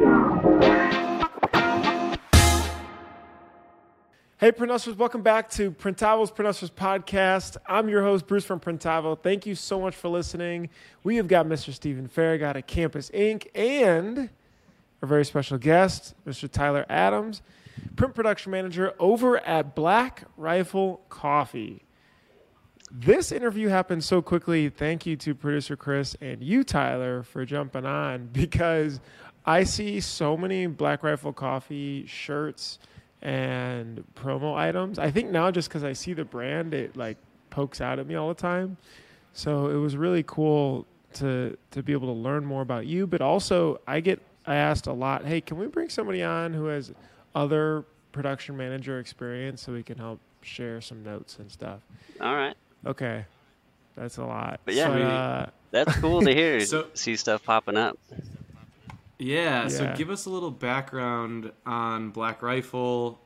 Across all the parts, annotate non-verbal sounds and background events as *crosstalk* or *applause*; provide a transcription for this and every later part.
Hey, Print welcome back to Printavo's Print podcast. I'm your host, Bruce from Printavo. Thank you so much for listening. We have got Mr. Stephen Farragut at Campus Ink. and our very special guest, Mr. Tyler Adams, print production manager over at Black Rifle Coffee. This interview happened so quickly. Thank you to producer Chris and you, Tyler, for jumping on *laughs* because I see so many Black Rifle Coffee shirts and promo items. I think now just because I see the brand, it like pokes out at me all the time. So it was really cool to to be able to learn more about you. But also, I get I asked a lot. Hey, can we bring somebody on who has other production manager experience so we can help share some notes and stuff? All right. Okay, that's a lot. But yeah, so, uh, that's cool to hear. so, *laughs* see stuff popping up. Yeah, yeah, so give us a little background on Black Rifle.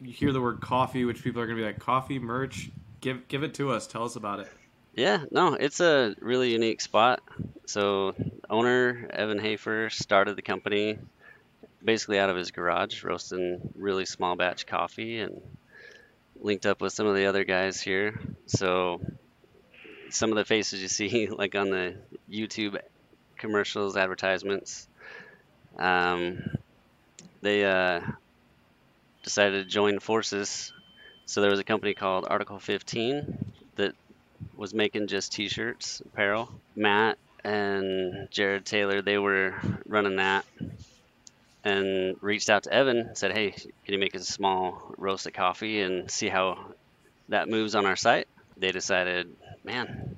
You hear the word coffee, which people are going to be like, coffee, merch. Give, give it to us. Tell us about it. Yeah, no, it's a really unique spot. So, owner Evan Hafer started the company basically out of his garage, roasting really small batch coffee, and linked up with some of the other guys here. So, some of the faces you see, *laughs* like on the YouTube commercials, advertisements, um, they uh, decided to join forces. So there was a company called Article 15 that was making just T-shirts, apparel. Matt and Jarred Taylor, they were running that, and reached out to Evan. Said, "Hey, can you make a small roasted coffee and see how that moves on our site?" They decided, "Man,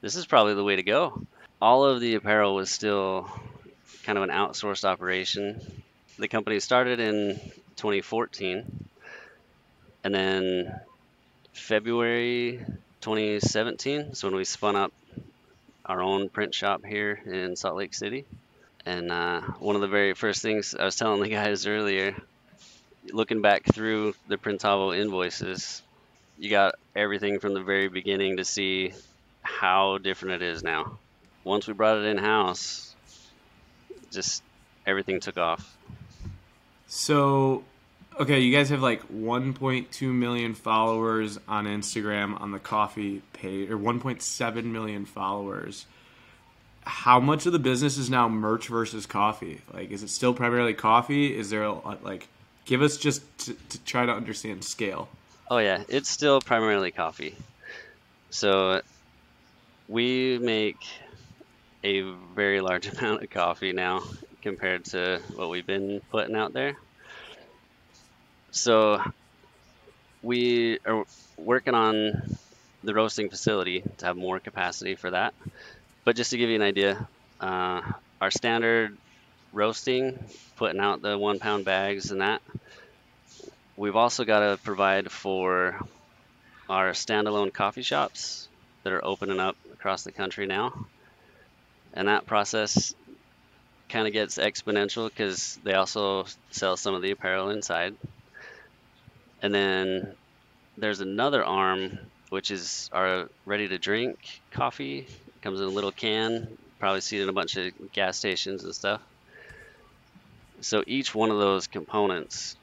this is probably the way to go." All of the apparel was still kind of an outsourced operation. The company started in 2014, and then February 2017 is when we spun up our own print shop here in Salt Lake City. And uh, one of the very first things I was telling the *laughs* guys earlier, looking back through the Printavo invoices, you got everything from the very beginning to see how different it is now. Once we brought it in house, just everything took off. So, okay, you guys have like 1.2 million followers on Instagram on the coffee page, or 1.7 million followers. How much of the business is now merch versus coffee? Like, is it still primarily coffee? Is there a, like, give us just to, to try to understand scale? Oh yeah, it's still primarily coffee. So we make a very large *laughs* amount of coffee now compared to what we've been putting out there. So we are working on the roasting facility to have more capacity for that. But just to give you an idea, uh, our standard roasting, putting out the one pound bags and that, we've also got to provide for our standalone coffee shops that are opening up across the country now and that process kind of gets exponential because they also sell some of the apparel inside. And then there's another arm which is our ready to drink coffee. Comes in a little can, probably see it in a bunch of gas stations and stuff. So each one of those components,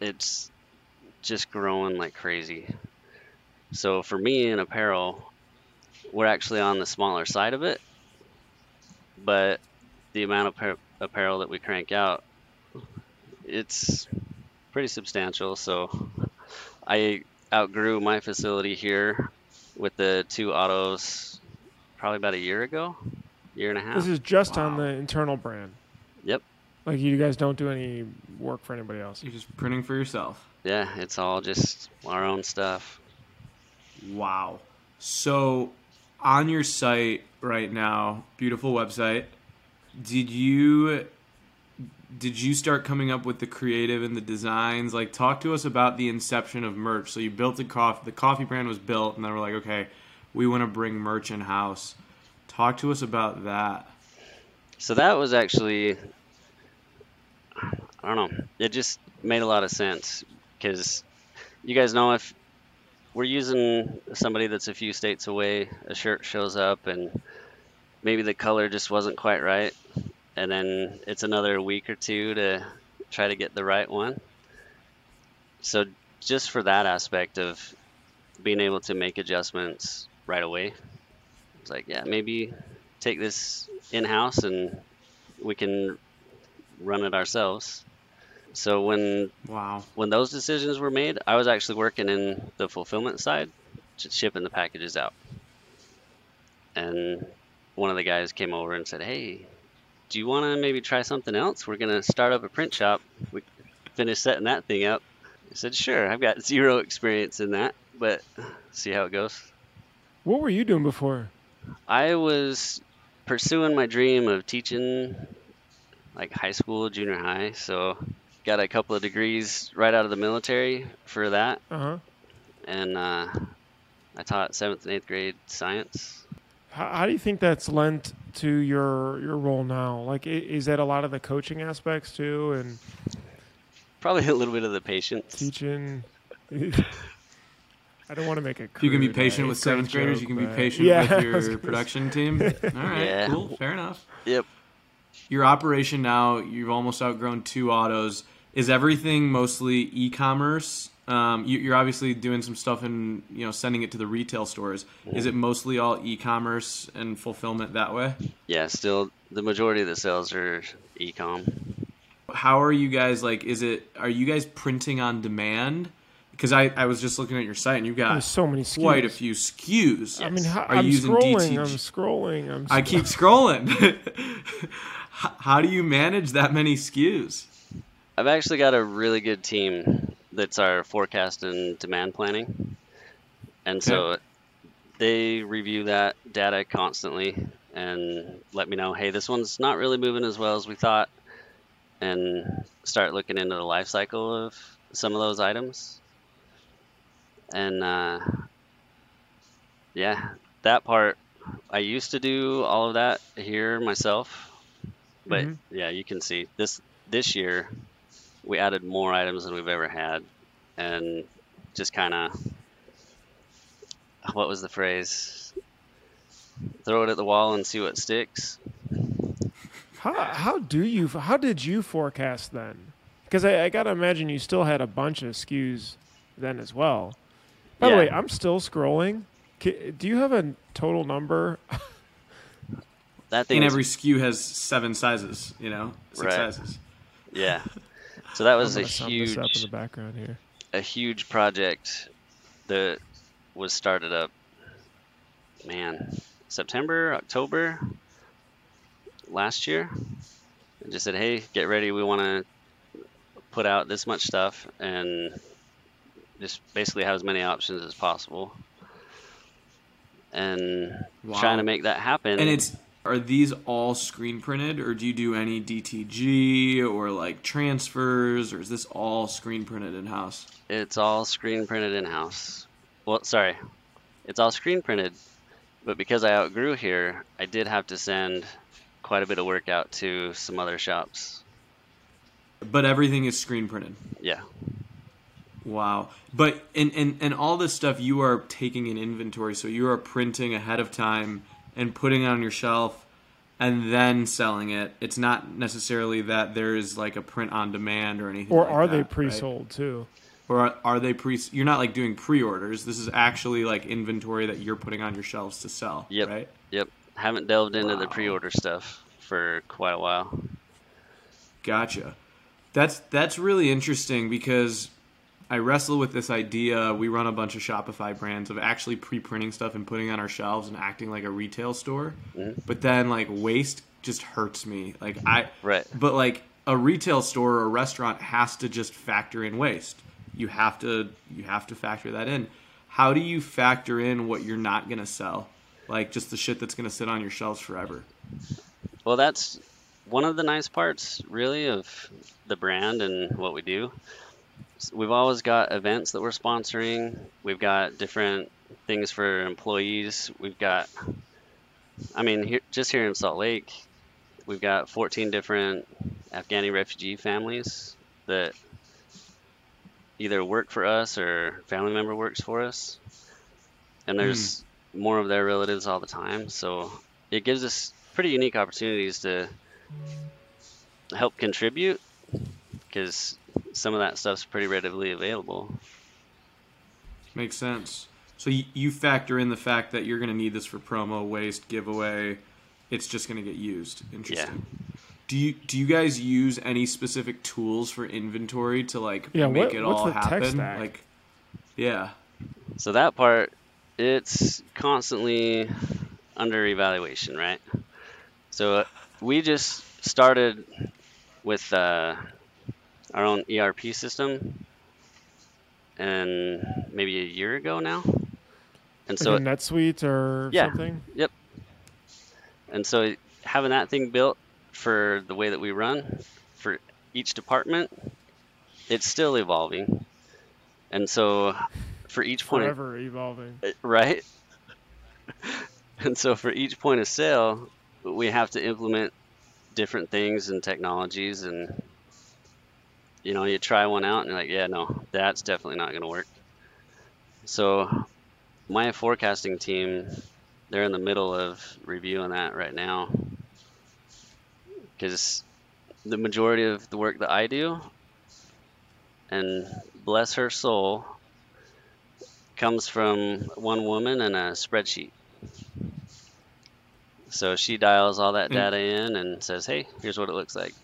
it's just growing like crazy. So for me in apparel, we're actually on the smaller side of it but the amount of apparel that we crank out, it's pretty substantial. So I outgrew my facility here with the two autos probably about a year ago, year and a half. This is just wow. on the internal brand. Yep. Like you guys don't do any work for anybody else. You're just printing for yourself. Yeah, it's all just our own stuff. Wow. So on your site right now, beautiful website. Did you did you start coming up with the creative and the designs? Like, talk to us about the inception of merch. So you built a coffee. The coffee brand was built, and then we're like, okay, we want to bring merch in house. Talk to us about that. So that was actually, I don't know. It just made a lot of sense because you guys know if we're using somebody that's a few states away. A shirt shows up and maybe the color just wasn't quite right. and then it's another week or two to try to get the right one. So just for that aspect of being able to make adjustments right away, it's like yeah, maybe take this in house and we can run it ourselves. So when Wow. when those decisions were made, I was actually working in the fulfillment side, just shipping the packages out. And one of the guys came over and said, "Hey, do you want to maybe try something else? We're gonna start up a print shop. We finished setting that thing up." I said, "Sure. I've got *laughs* zero experience in that, but see how it goes." What were you doing before? I was pursuing my dream of teaching like high school, junior high, so got a couple of degrees right out of the military for that, Uh huh. and uh, I taught seventh and eighth grade science. How, how do you think that's lent to your your role now? Like, is that a lot of the coaching aspects too, and Probably a little bit of the patience. teaching? *laughs* I don't want to make a. You can be patient uh, with eighth grade seventh graders. You can be patient Yeah, with your gonna *laughs* production team. All right, Yeah. cool, fair enough. Yep. Your operation now, you've almost outgrown two autos. Is everything mostly e-commerce? Um, you, you're obviously doing some stuff and you know sending it to the retail stores. Is it mostly all e-commerce and fulfillment that way? Yeah. Still, the majority of the sales are e-com. How are you guys like? Is it are you guys printing on demand? Because I, I was just looking at your site and you've got There's so many SKUs. quite a few SKUs. I mean, how, are I'm, using scrolling. DTG? I'm scrolling. I'm. I keep scrolling. *laughs* How do you manage that many SKUs? I've actually got a really good team that's our forecast and demand planning. And so they review that data constantly and let me know, hey, this one's not really moving as well as we thought, and start looking into the life cycle of some of those items. And uh, yeah, that part, I used to do all of that here myself, but Mhm. yeah, you can see this this year we added more items than we've ever had, and just kind of what was the phrase? Throw it at the wall and see what sticks. How how do you how did you forecast then? Because I, I gotta imagine you still had a bunch of SKUs then as well. By the way, I'm still scrolling. Do you have a total number? That thing, And was- every skew has seven sizes, you know, six Right. sizes. yeah. *laughs* So that I'm was a gonna this up in huge, the background here. a huge project that was started up. Man, September, October last year. And just said, hey, get ready. We want to put out this much stuff and just basically have as many options as possible. And Wow. trying to make that happen. And it's are these all screen printed, or do you do any DTG or like transfers, or is this all screen printed in house? It's all screen printed in house. Well, sorry, it's all screen printed, but because I outgrew here, I did have to send quite a bit of work out to some other shops. But everything is screen printed. Yeah, Wow. But and, and and all this stuff you are taking in inventory, so you are printing ahead of time and putting it on your shelf and then selling it. It's not necessarily that there is like a print on demand or anything. Or like are that, they pre-sold too? Or are, are they pre? You're not like doing pre-orders. This is actually like inventory that you're putting on your shelves to sell. Yep. Right. yep. Haven't delved into the pre-order stuff for quite a while. Gotcha. That's that's really interesting because I wrestle with this idea. We run a bunch of Shopify brands of actually pre-printing stuff and putting on our shelves and acting like a retail store. Mm-hmm. But then like waste just hurts me. Like I Right. But like a retail store or a restaurant has to just factor in waste. You have to you have to factor that in. How do you factor in what you're not going to sell? Like just the shit that's going to sit on your shelves forever. Well, that's one of the nice parts, really, of the brand and what we do. We've always got events that we're sponsoring. We've got different things for employees. We've got, I mean, here, just here in Salt Lake, we've got 14 different Afghani refugee families that either work for us or family member works for us. And there's hmm. more of their relatives all the time. So it gives us pretty unique opportunities to help contribute because some of that stuff's pretty readily available. Makes sense. So you, you factor in the fact that you're going to need this for promo, waste, giveaway. It's just going to get used. Interesting. Yeah. Do you do you guys use any specific tools for inventory to like Yeah, make what- it all happen? Like, yeah. So that part, it's constantly under evaluation, right? So uh, we just started with uh, our own ERP system, and maybe a year ago now. And so like a NetSuite or Yeah. something. Yep. And so having that thing built for the way that we run for each department, it's still evolving. And so for each point of, Forever evolving. Uh, right? *laughs* and so for each point of sale, we have to implement different things and technologies and you know, you try one out and you're like, yeah, no, that's definitely not going to work. So my forecasting team, they're in the middle of reviewing that right now. Because the majority of the work that I do, and bless her soul, comes from one woman and a spreadsheet. So she dials all that Mm. data in and says, hey, here's what it looks like.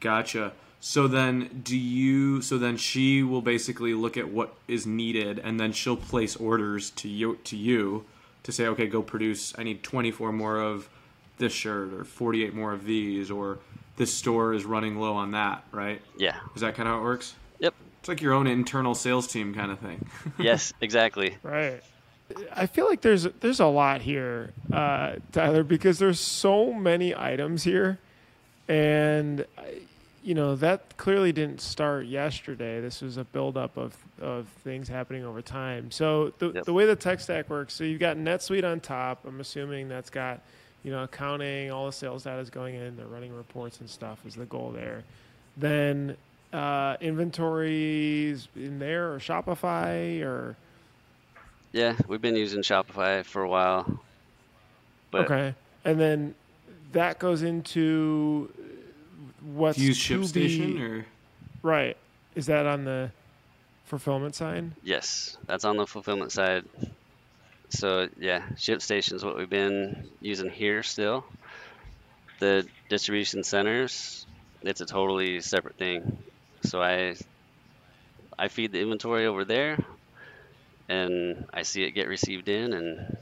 Gotcha. So then, do you? So then, she will basically look at what is needed, and then she'll place orders to you to you to say, okay, go produce. I need 24 more of this shirt, or 48 more of these, or this store is running low on that. Right? Yeah. Is that kind of how it works? Yep. It's like your own internal sales team kind of thing. *laughs* yes, exactly. Right. I feel like there's there's a lot here, uh, Tyler, because there's so many items here, and I- you know that clearly didn't start yesterday. This was a buildup of of things happening over time. So the Yep. the way the tech stack works, so you've got NetSuite on top. I'm assuming that's got you know accounting, all the sales data is going in. They're running reports and stuff is the goal there. Then uh, inventories in there or Shopify or Yeah, we've been using Shopify for a while. But okay, and then that goes into what's Do you use to ShipStation be, or? right? Is that on the fulfillment side? yes, that's on the fulfillment side. So yeah, ShipStation is what we've been using here still. The distribution centers, it's a totally separate thing. So I I feed the inventory over there and I see it get received in and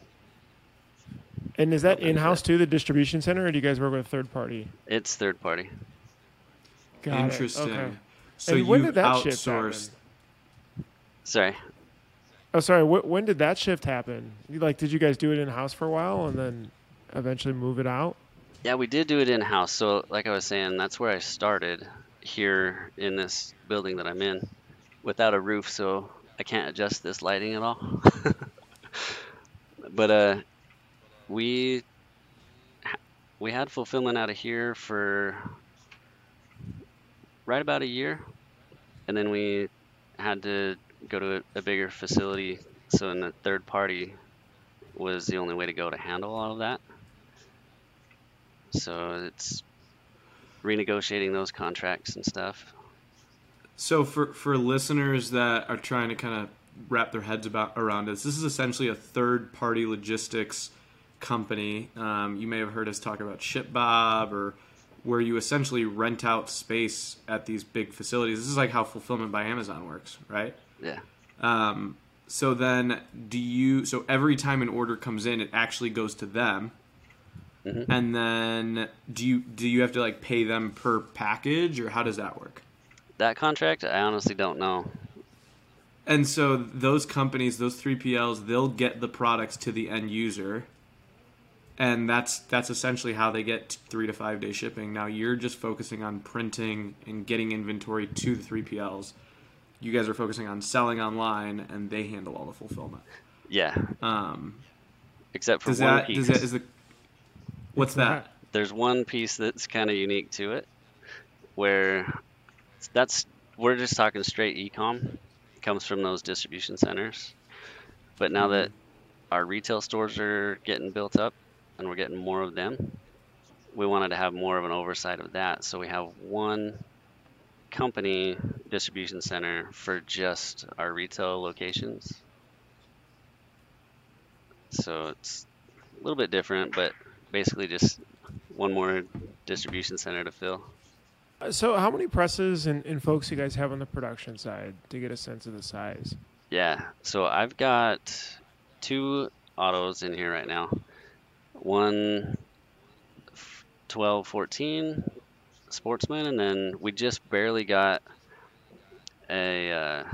And is that in house too, the distribution center, or do you guys work with a third party? it's third party. Got it. Interesting. Okay. So And when you've did that shift outsourced. Sorry. Oh, sorry. Wh- when did that shift happen? Like, did you guys do it in house for a while and then eventually move it out? Yeah, we did do it in house. So, like I was saying, that's where I started here in this building that I'm in without a roof, so I can't adjust this lighting at all. *laughs* but uh we we had fulfillment out of here for right about a year and then we had to go to a, a bigger facility so then the third party was the only way to go to handle all of that so it's renegotiating those contracts and stuff. So for for listeners that are trying to kind of wrap their heads about around this, this is essentially a third party logistics company. Um, you may have heard us talk about ShipBob or where you essentially rent out space at these big facilities. This is like how fulfillment by Amazon works, right? Yeah. Um, so then, do you? So every time an order comes in, it actually goes to them, Mhm. and then do you do you have to like pay them per package, or how does that work? That contract, I honestly don't know. And so those companies, those 3PLs, they'll get the products to the end user. And that's that's essentially how they get three to five day shipping. Now you're just focusing on printing and getting inventory to the 3PLs. You guys are focusing on selling online, and they handle all the fulfillment. Yeah, Um, except for does one that piece. does that is the what's that? There's one piece that's kind of unique to it, where that's we're just talking straight ecom, comes from those distribution centers. But now that our retail stores are getting built up, and we're getting more of them, we wanted to have more of an oversight of that. So we have one company distribution center for just our retail locations. So it's a little bit different, but basically just one more distribution center to fill. Uh, so, how many presses and, and folks you guys have on the production side to get a sense of the size? Yeah, so I've got two autos in here right now. One 12, 14 sportsman, and then we just barely got a uh,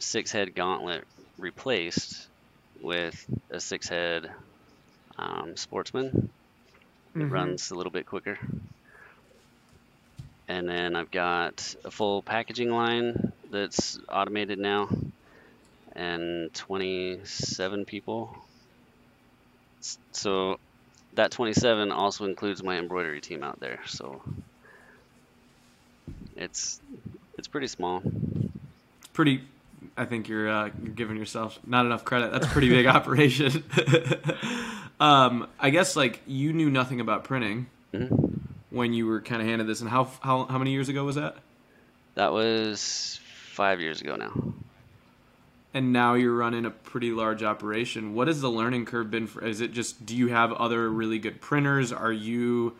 six head gauntlet replaced with a six head um, sportsman. It Mhm. runs a little bit quicker. And then I've got a full packaging line that's automated now, and 27 people. So that 27 also includes my embroidery team out there. So it's it's pretty small. It's pretty. I think you're uh, you're giving yourself not enough credit. That's a pretty big *laughs* operation. *laughs* um, I guess like you knew nothing about printing Mhm. when you were kind of handed this, and how how how many years ago was that? That was five years ago now. And now you're running a pretty large operation. What has the learning curve been for? Is it just do you have other really good printers? Are you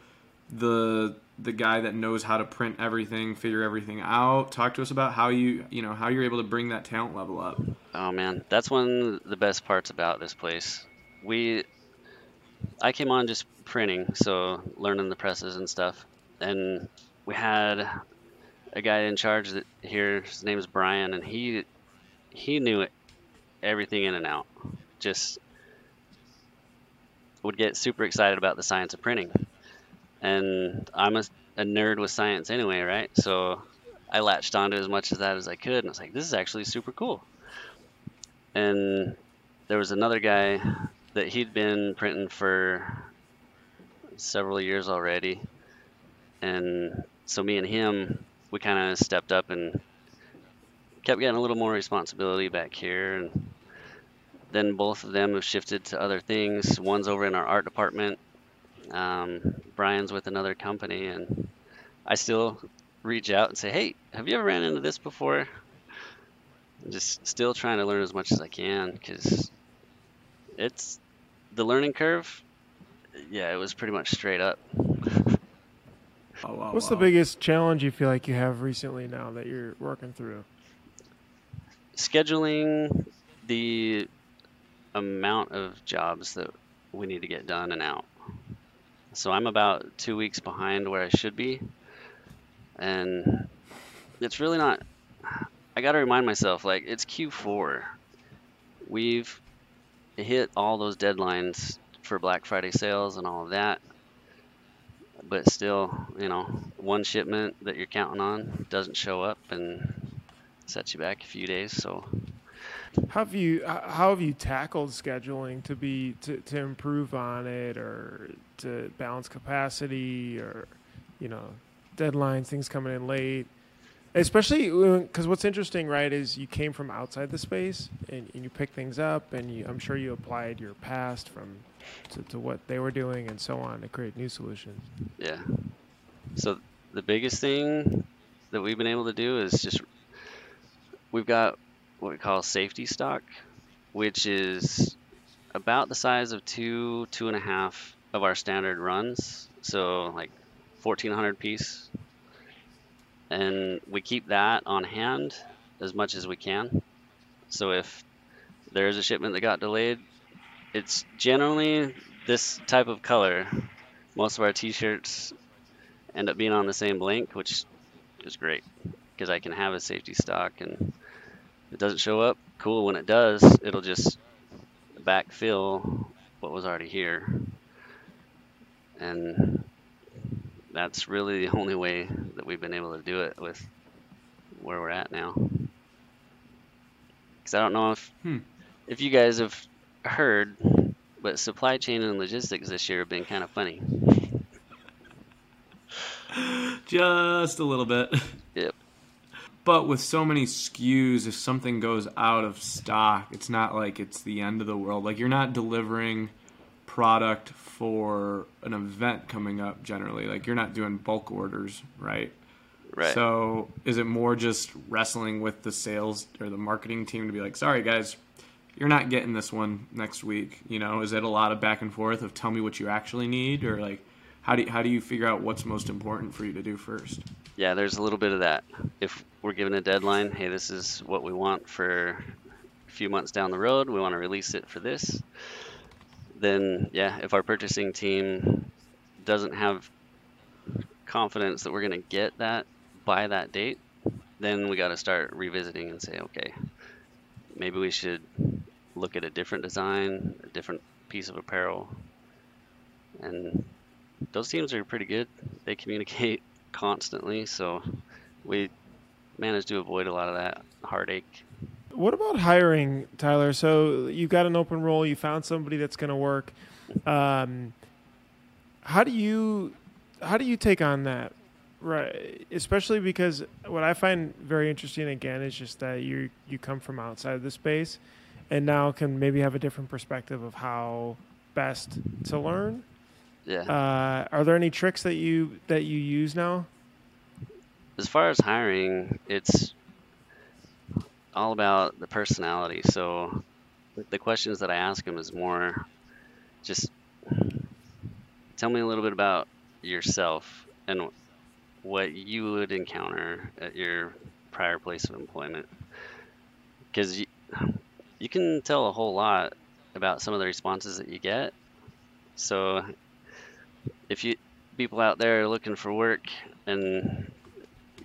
the the guy that knows how to print everything, figure everything out? Talk to us about how you you know how you're able to bring that talent level up. Oh man, that's one of the best parts about this place. We, I came on just printing, so learning the presses and stuff, and we had a guy in charge that here. His name is Brian, and he he knew it, everything in and out. Just would get super excited about the science of printing, and I'm a, a nerd with science anyway, right? So I latched onto as much of that as I could, and I was like, this is actually super cool and there was another guy that he'd been printing for several years already and so me and him we kind of stepped up and kept getting a little more responsibility back here and then both of them have shifted to other things one's over in our art department um, brian's with another company and i still reach out and say hey have you ever ran into this before I'm just still trying to learn as much as I can because it's the learning curve. Yeah, it was pretty much straight up. Oh, *laughs* wow, What's the biggest challenge you feel like you have recently now that you're working through? Scheduling the amount of jobs that we need to get done and out. So I'm about two weeks behind where I should be, and it's really not. I got to remind myself like it's Q4. We've hit all those deadlines for Black Friday sales and all of that. But still, you know, one shipment that you're counting on doesn't show up and sets you back a few days. So How have you how have you tackled scheduling to be to, to improve on it or to balance capacity or you know deadlines things coming in late especially because what's interesting right is you came from outside the space and, and you pick things up and you, i'm sure you applied your past from to, to what they were doing and so on to create new solutions Yeah. So the biggest thing that we've been able to do is just we've got what we call safety stock, which is about the size of two, two and a half of our standard runs. So like 1400 piece. And we keep that on hand as much as we can. So if there's a shipment that got delayed, it's generally this type of color. Most of our t-shirts end up being on the same blank, which is great because I can have a safety stock and it doesn't show up, cool. When it does, it'll just backfill what was already here. And that's really the only way that we've been able to do it with where we're at now. Because I don't know if Hmm. if you guys have heard, but supply chain and logistics this year have been kind of funny. *laughs* Just a little bit. But with so many SKUs, if something goes out of stock, it's not like it's the end of the world. Like you're not delivering product for an event coming up generally? Like you're not doing bulk orders, right? Right. So is it more just wrestling with the sales or the marketing team to be like, sorry guys, you're not getting this one next week? You know, is it a lot of back and forth of tell me what you actually need, or like how do you, how do you figure out what's most important for you to do first? Yeah, there's a little bit of that. If we're given a deadline, hey, this is what we want for a few months down the road. We want to release it for this. Then, yeah, if our purchasing team doesn't have confidence that we're going to get that by that date, then we got to start revisiting and say, okay, maybe we should look at a different design, a different piece of apparel. And those teams are pretty good. They communicate *laughs* constantly, so we managed to avoid a lot of that heartache. What about hiring, Tyler? So you've got an open role. You found somebody that's going to work. Um, how do you how do you take on that? Right, especially because what I find very interesting again is just that you you come from outside of the space, and now can maybe have a different perspective of how best to learn. Yeah. Uh, are there any tricks that you that you use now? as far as hiring, it's all about the personality. So the questions that I ask them is more just tell me a little bit about yourself and what you would encounter at your prior place of employment. Because you, you can tell a whole lot about some of the responses that you get. So if you people out there are looking for work and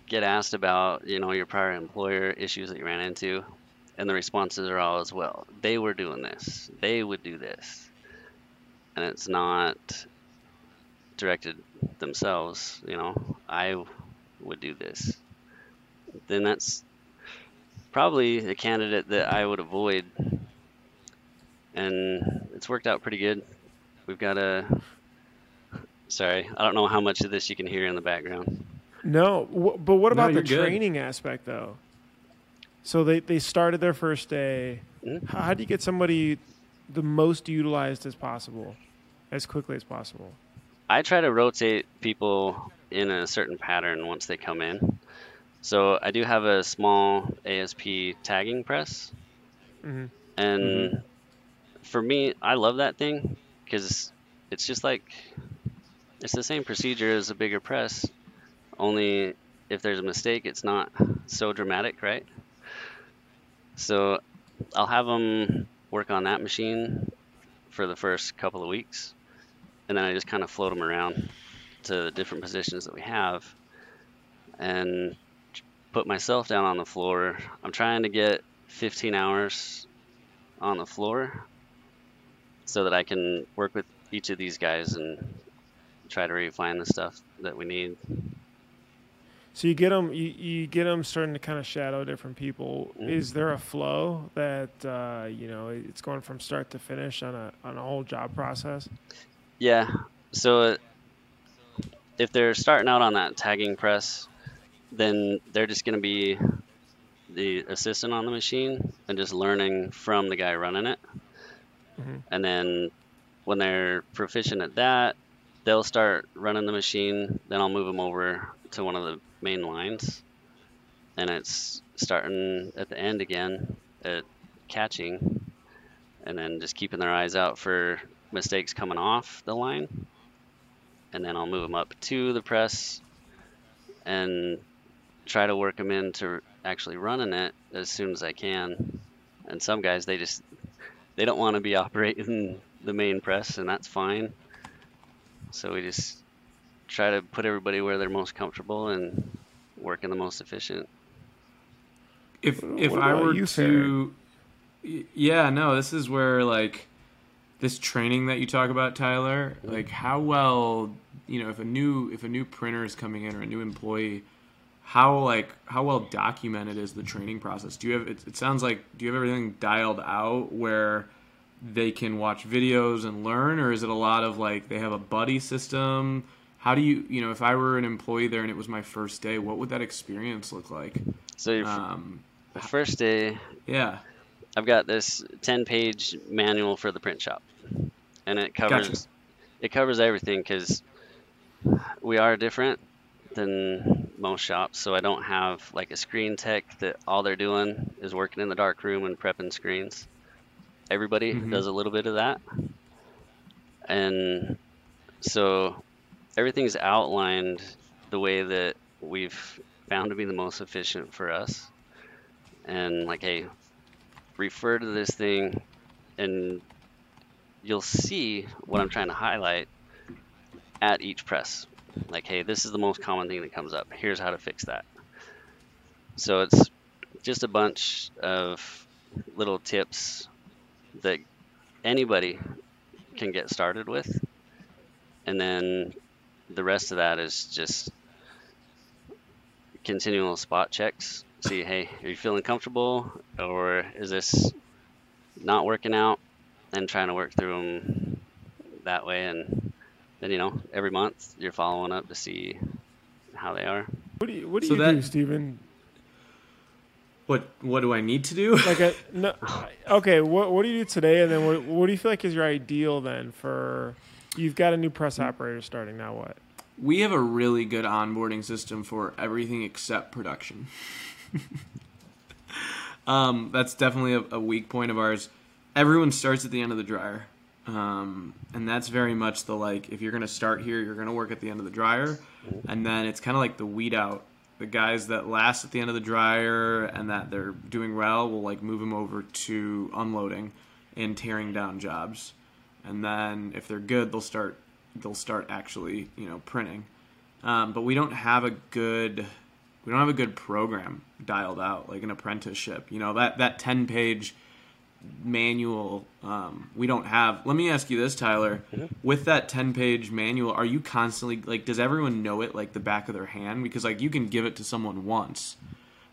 get asked about, you know, your prior employer issues that you ran into, and the responses are all as well. They were doing this. They would do this, and it's not directed themselves. You know, I would do this. Then that's probably a candidate that I would avoid, and it's worked out pretty good. We've got a. Sorry, I don't know how much of this you can hear in the background. No, wh- but what No, about the you're good. training aspect though? So they they started their first day. Mhm. How, how do you get somebody the most utilized as possible, as quickly as possible? I try to rotate people in a certain pattern once they come in. So I do have a small ASP tagging press, hmm and for me, I love that thing because it's just like it's the same procedure as a bigger press, only if there's a mistake, it's not so dramatic, right? So I'll have them work on that machine for the first couple of weeks, and then I just kind of float them around to the different positions that we have, and put myself down on the floor. I'm trying to get 15 hours on the floor so that I can work with each of these guys and try to refine the stuff that we need. So you get them, you, you get them starting to kind of shadow different people. Mhm. Is there a flow that uh, you know it's going from start to finish on a on a whole job process? Yeah. So if they're starting out on that tagging press, then they're just going to be the assistant on the machine and just learning from the guy running it. Mhm. And then when they're proficient at that, they'll start running the machine. Then I'll move them over to one of the main lines. And it's starting at the end again at catching and then just keeping their eyes out for mistakes coming off the line. And then I'll move them up to the press and try to work them into actually running it as soon as I can. And some guys, they just they don't want to be operating *laughs* the main press, and that's fine. So we just try to put everybody where they're most comfortable and work in the most efficient. if What if I were you, to y- yeah no this is where like this training that you talk about Tyler like how well you know if a new if a new printer is coming in or a new employee how like how well documented is the training process do you have it, it sounds like do you have everything dialed out where they can watch videos and learn or is it a lot of like they have a buddy system how do you you know if i were an employee there and it was my first day what would that experience look like So your um, the first day, yeah I've got this 10 page manual for the print shop. and it covers Gotcha. it covers everything because we are different than most shops. So I don't have like a screen tech that all they're doing is working in the dark room and prepping screens. Everybody Mhm. does a little bit of that, and so everything's outlined the way that we've found to be the most efficient for us. And like, hey, refer to this thing, and you'll see what I'm trying to highlight at each press. Like, hey, this is the most common thing that comes up. Here's how to fix that. So it's just a bunch of little tips that anybody can get started with. And then the rest of that is just continual spot checks. See, hey, are you feeling comfortable or is this not working out? And trying to work through them that way. And then, you know, every month you're following up to see how they are. What do you What do So you that- do, Steven? What what do I need to do? *laughs* Like a no. Okay, what What do you do today? And then what What do you feel like is your ideal then for? You've got a new press operator starting. Now what? we have a really good onboarding system for everything except production. *laughs* um, that's definitely a, a weak point of ours. Everyone starts at the end of the dryer. Um, and that's very much the like, if you're going to start here, you're going to work at the end of the dryer. And then it's kind of like the weed out. The guys that last at the end of the dryer and that they're doing well, will like move them over to unloading and tearing down jobs. And then if they're good, they'll start they'll start actually you know printing. Um, but we don't have a good we don't have a good program dialed out like an apprenticeship. You know that that ten page manual um, we don't have. Let me ask you this, Tyler. With that ten page manual, are you constantly like does everyone know it like the back of their hand? Because like you can give it to someone once.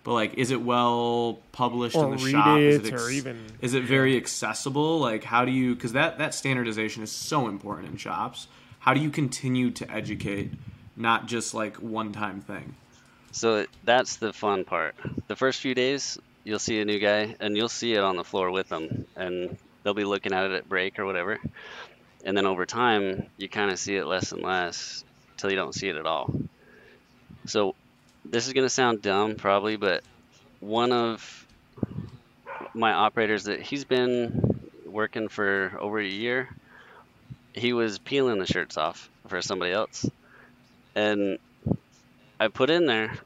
But like, is it well published Or in the read shop? Is it, or even- is it very accessible? Like, how do you? Because that that standardization is so important in shops. How do you continue to educate, not just like one time thing? So that's the fun part. The first few days, you'll see a new guy, and you'll see it on the floor with them, and they'll be looking at it at break or whatever. And then over time, you kind of see it less and less till you don't see it at all. So this is gonna sound dumb, probably, but one of my operators that he's been working for over a year, he was peeling the shirts off for somebody else, and I put in there,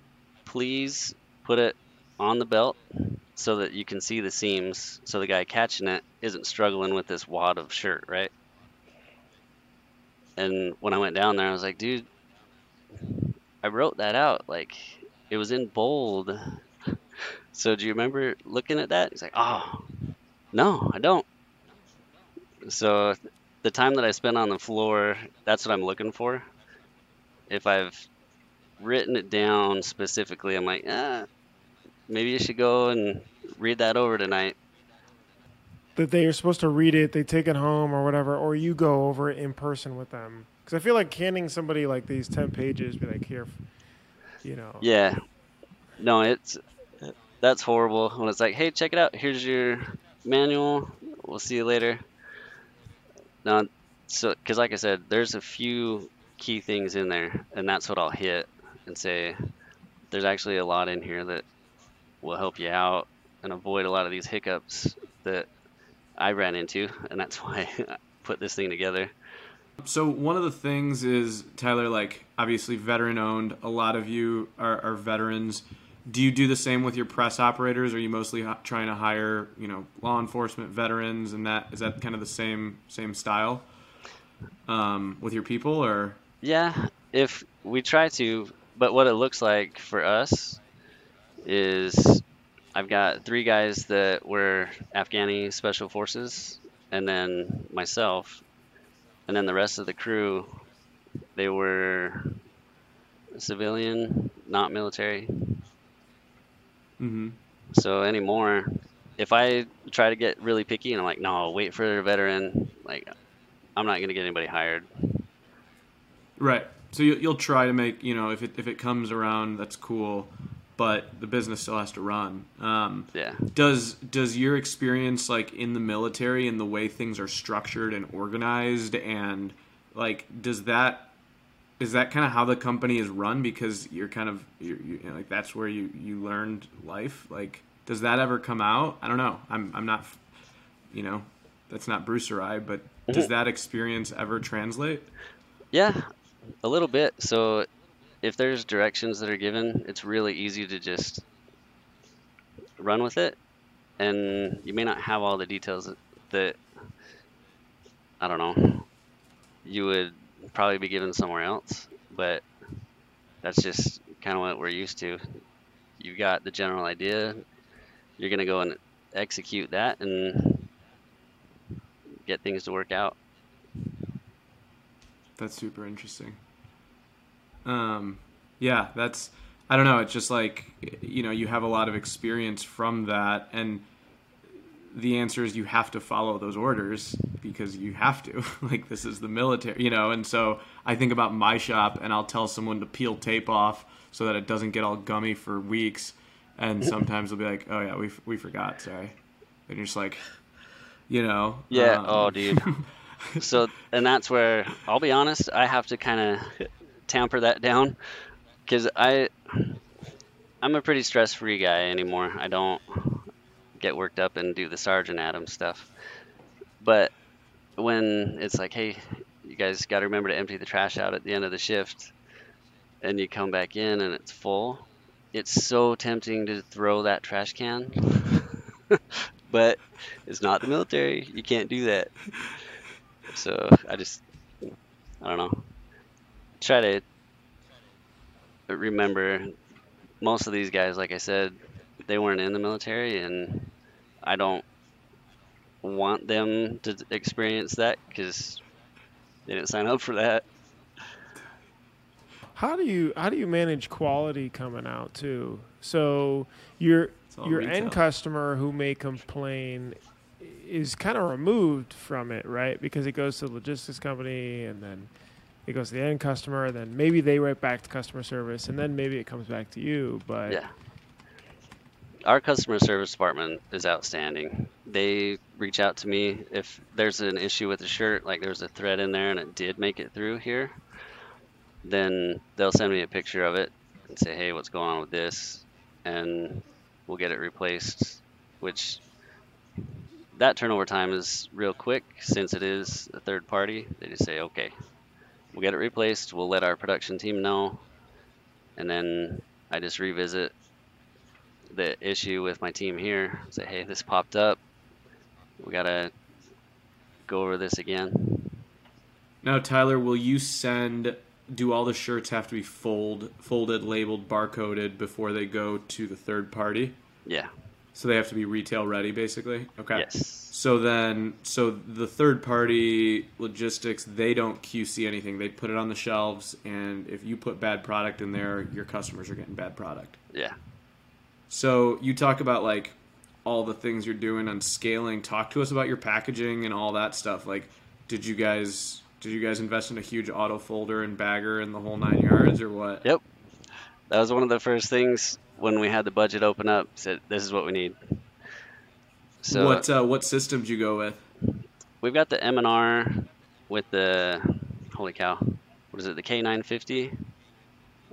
please put it on the belt so that you can see the seams so the guy catching it isn't struggling with this wad of shirt, right? And when I went down there, I was like, dude, I wrote that out. Like, it was in bold. *laughs* So do you remember looking at that? He's like, oh, no, I don't. So the time that I spent on the floor, that's what I'm looking for. If I've written it down specifically, I'm like, ah, maybe you should go and read that over tonight. That they are supposed to read it, they take it home or whatever, or you go over it in person with them. Because I feel like handing somebody like these ten pages, be like, here, you know. Yeah. No, it's that's horrible when it's like, hey, check it out. Here's your manual. We'll see you later. No, so because like I said, there's a few key things in there, and that's what I'll hit and say. There's actually a lot in here that will help you out and avoid a lot of these hiccups that I ran into, and that's *laughs* why I put this thing together. So one of the things is Tyler, like obviously veteran owned. A lot of you are, are veterans. Do you do the same with your press operators? Are you mostly trying to hire, you know, law enforcement veterans, and that is that kind of the same same style um, with your people, or Yeah, if we try to, but what it looks like for us is I've got three guys that were Afghani special forces, and then myself, and then the rest of the crew, they were civilian, not military. mm-hmm. So anymore, if I try to get really picky and I'm like, no, wait for a veteran, like I'm not gonna get anybody hired. right? So you, you'll try to make you know if it if it comes around, that's cool. But the business still has to run. Um, Yeah. does does your experience like in the military and the way things are structured and organized and like does that is that kind of how the company is run because you're kind of you're, you know, like that's where you you learned life like does that ever come out i don't know i'm i'm not you know that's not bruce or i but does that experience ever translate Yeah, a little bit. So if there's directions that are given, it's really easy to just run with it. And you may not have all the details that, that I don't know, you would probably be given somewhere else. But that's just kind of what we're used to. You've got the general idea, you're going to go and execute that and get things to work out. That's super interesting. Um, yeah, that's I don't know. It's just like you know you have a lot of experience from that, and the answer is you have to follow those orders because you have to. *laughs* like this is the military, you know. And so I think about my shop, and I'll tell someone to peel tape off so that it doesn't get all gummy for weeks. And sometimes they'll be like, "Oh yeah, we we forgot, sorry," and you're just like, you know, Yeah. um, oh, dude. *laughs* so, and that's where I'll be honest. I have to kind of tamper that down because I, I'm a pretty stress-free guy anymore. I don't get worked up and do the Sergeant Adam stuff. But when it's like, hey, you guys got to remember to empty the trash out at the end of the shift, and you come back in and it's full, it's so tempting to throw that trash can. *laughs* but it's not the military. You can't do that. So I just, I don't know. Try to remember most of these guys, like I said, they weren't in the military, and I don't want them to experience that because they didn't sign up for that. How do you how do you manage quality coming out too? So your your retail. end customer who may complain is kind of removed from it, right? Because it goes to the logistics company and then it goes to the end customer, then maybe they write back to customer service, and then maybe it comes back to you. But Yeah. Our customer service department is outstanding. They reach out to me if there's an issue with the shirt, like there's a thread in there and it did make it through here, then they'll send me a picture of it and say, hey, what's going on with this? And we'll get it replaced, which that turnover time is real quick since it is a third party. They just say, okay, we'll get it replaced. We'll let our production team know. And then I just revisit the issue with my team here. Say, hey, this popped up. We gotta go over this again. Now, Tyler, will you send? Do all the shirts have to be fold, folded, labeled, barcoded before they go to the third party? Yeah. So they have to be retail ready, basically. Okay. Yes. So then, so the third party logistics, they don't QC anything. They put it on the shelves, and if you put bad product in there, your customers are getting bad product. Yeah. So you talk about like all the things you're doing on scaling. Talk to us about your packaging and all that stuff. Like, did you guys did you guys invest in a huge auto folder and bagger and the whole nine yards, or what? Yep. That was one of the first things when we had the budget open up. Said this is what we need. So what uh, what system did you go with? we've got the M and R with the holy cow, what is it? The K nine fifty,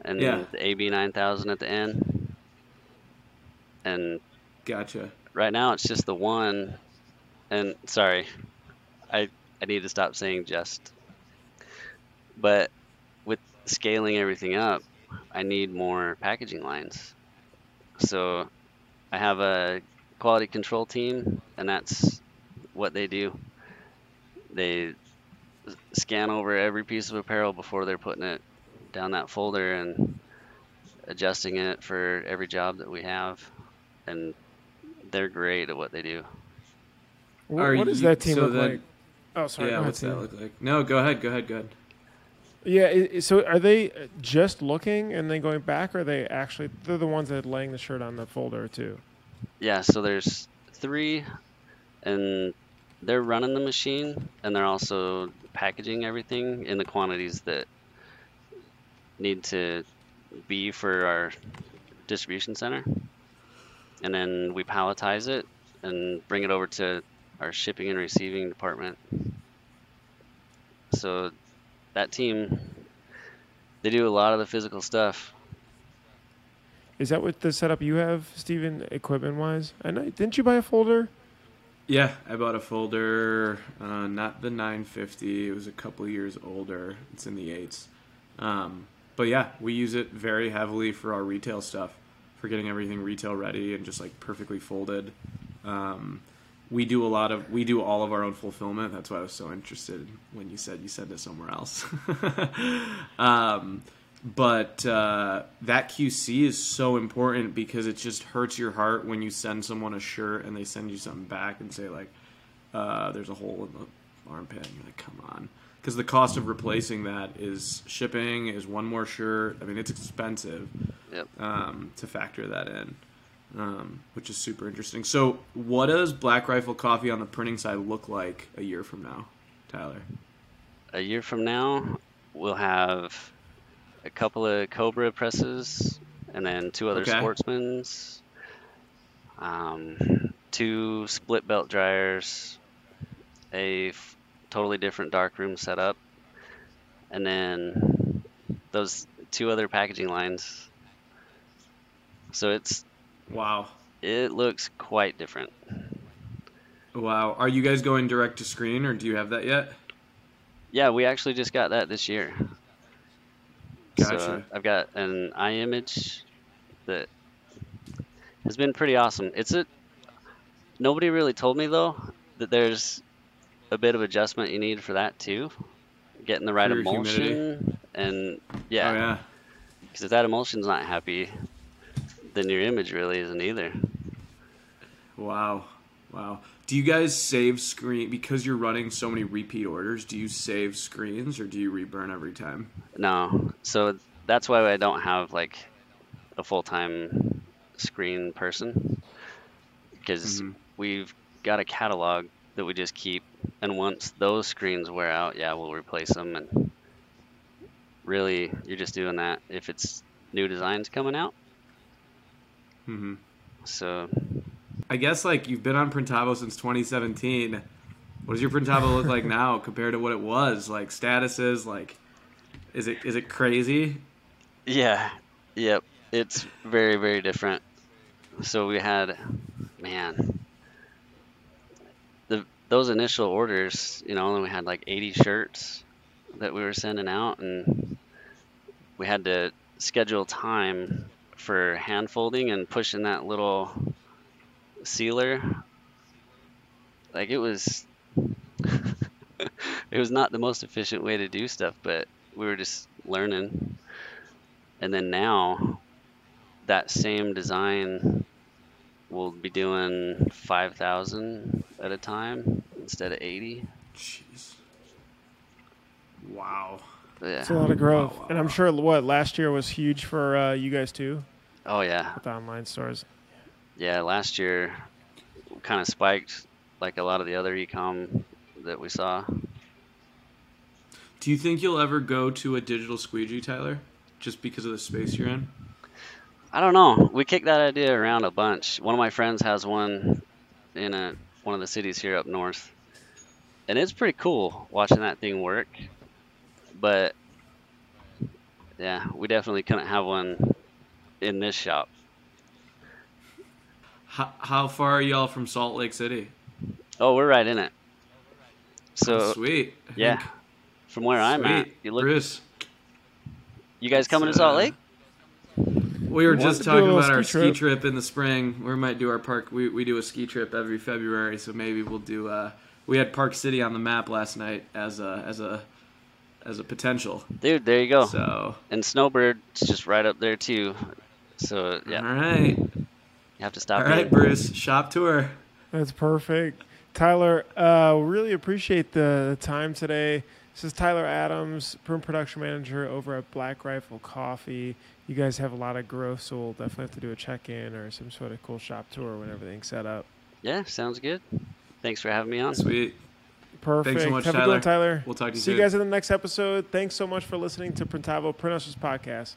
and Yeah. the AB nine thousand at the end. And Gotcha. right now it's just the one. And sorry, I I need to stop saying just. But with scaling everything up, I need more packaging lines. So I have a quality control team, and that's what they do. They scan over every piece of apparel before they're putting it down that folder and adjusting it for every job that we have. And they're great at what they do. Wh- Are what does you- that team so look then- like? Oh, sorry. yeah, go ahead, what's that look like? No, go ahead, go ahead, go ahead. Yeah. i- i- So are they uh, just looking and then going back, or are they actually they're the ones that are laying the shirt on the folder too? Yeah, so there's three, and they're running the machine, and they're also packaging everything in the quantities that need to be for our distribution center, and then we palletize it and bring it over to our shipping and receiving department. So that team, they do a lot of the physical stuff. Is that what the setup you have, Steven, equipment wise? I know. Didn't you buy a folder? Yeah, I bought a folder, uh, not the 950. It was a couple years older. It's in the eights. Um, but yeah, we use it very heavily for our retail stuff, for getting everything retail ready and just like perfectly folded. Um, we do a lot of we do all of our own fulfillment. That's why I was so interested when you said you send it somewhere else. *laughs* um, but uh, that QC is so important because it just hurts your heart when you send someone a shirt and they send you something back and say like, uh, "There's a hole in the armpit." And you're like, "Come on," because the cost of replacing that is shipping, is one more shirt. I mean, it's expensive Yep. um, to factor that in, um, which is super interesting. So, what does Black Rifle Coffee on the printing side look like a year from now, Tyler? A year from now, we'll have a couple of Cobra presses, and then two other Okay. Sportsmans, um, two split belt dryers, a f- totally different dark room setup, and then those two other packaging lines. So it's Wow. it looks quite different. Wow. Are you guys going direct to screen or do you have that yet? Yeah, we actually just got that this year. Uh, gotcha. So I've got an i-Image that has been pretty awesome. It's a nobody really told me though that there's a bit of adjustment you need for that too, getting the right your emulsion humidity? and Oh, yeah, yeah. because if that emulsion's not happy, then your image really isn't either. Wow. Wow. Do you guys save screen because you're running so many repeat orders? Do you save screens or do you reburn every time? No, so that's why I don't have like a full time screen person because Mhm. we've got a catalog that we just keep, and once those screens wear out, yeah, we'll replace them. And really, you're just doing that if it's new designs coming out. Mm hmm So I guess like you've been on Printavo since 2017. What does your Printavo look like *laughs* now compared to what it was? Like statuses, like is it is it crazy? yeah, yep, it's very very different. So we had, man, the those initial orders, you know, and we had like 80 shirts that we were sending out, and we had to schedule time for hand folding and pushing that little sealer. Like it was, *laughs* it was not the most efficient way to do stuff, but we were just learning. And then now, that same design will be doing 5,000 at a time instead of 80. Jeez. Wow. But yeah. It's a lot of growth, Wow, wow, and I'm sure what last year was huge for uh, you guys too Oh yeah. with the online stores. Yeah, last year kind of spiked like a lot of the other ecom that we saw. Do you think you'll ever go to a digital squeegee, Tyler? Just because of the space you're in? I don't know. We kicked that idea around a bunch. One of my friends has one in a one of the cities here up north. And it's pretty cool watching that thing work. But yeah, we definitely couldn't have one in this shop. How, how far are y'all from Salt Lake City? Oh, we're right in it. So Oh, sweet. Yeah, from where I'm at, Sweet. you look. Bruce, You guys coming to Salt uh, Lake? we were just to do a talking little about our ski ski trip. trip in the spring. We might do our park. We, we do a ski trip every February, so maybe we'll do. Uh, we had Park City on the map last night as a as a as a potential. Dude, there you go. So And Snowbird's just right up there too. So yeah, all right, you have to stop. all right, in. Bruce, shop tour. That's perfect. Tyler, uh, really appreciate the, the time today. This is Tyler Adams, print production manager over at Black Rifle Coffee. You guys have a lot of growth, so we'll definitely have to do a check in or some sort of cool shop tour when everything's set up. Yeah, sounds good. Thanks for having me on. Sweet. Perfect. much, have a good one, Tyler. Tyler. We'll talk to you See you guys in the next episode. Thanks so much for listening to Printavo Print Hustlers Podcast.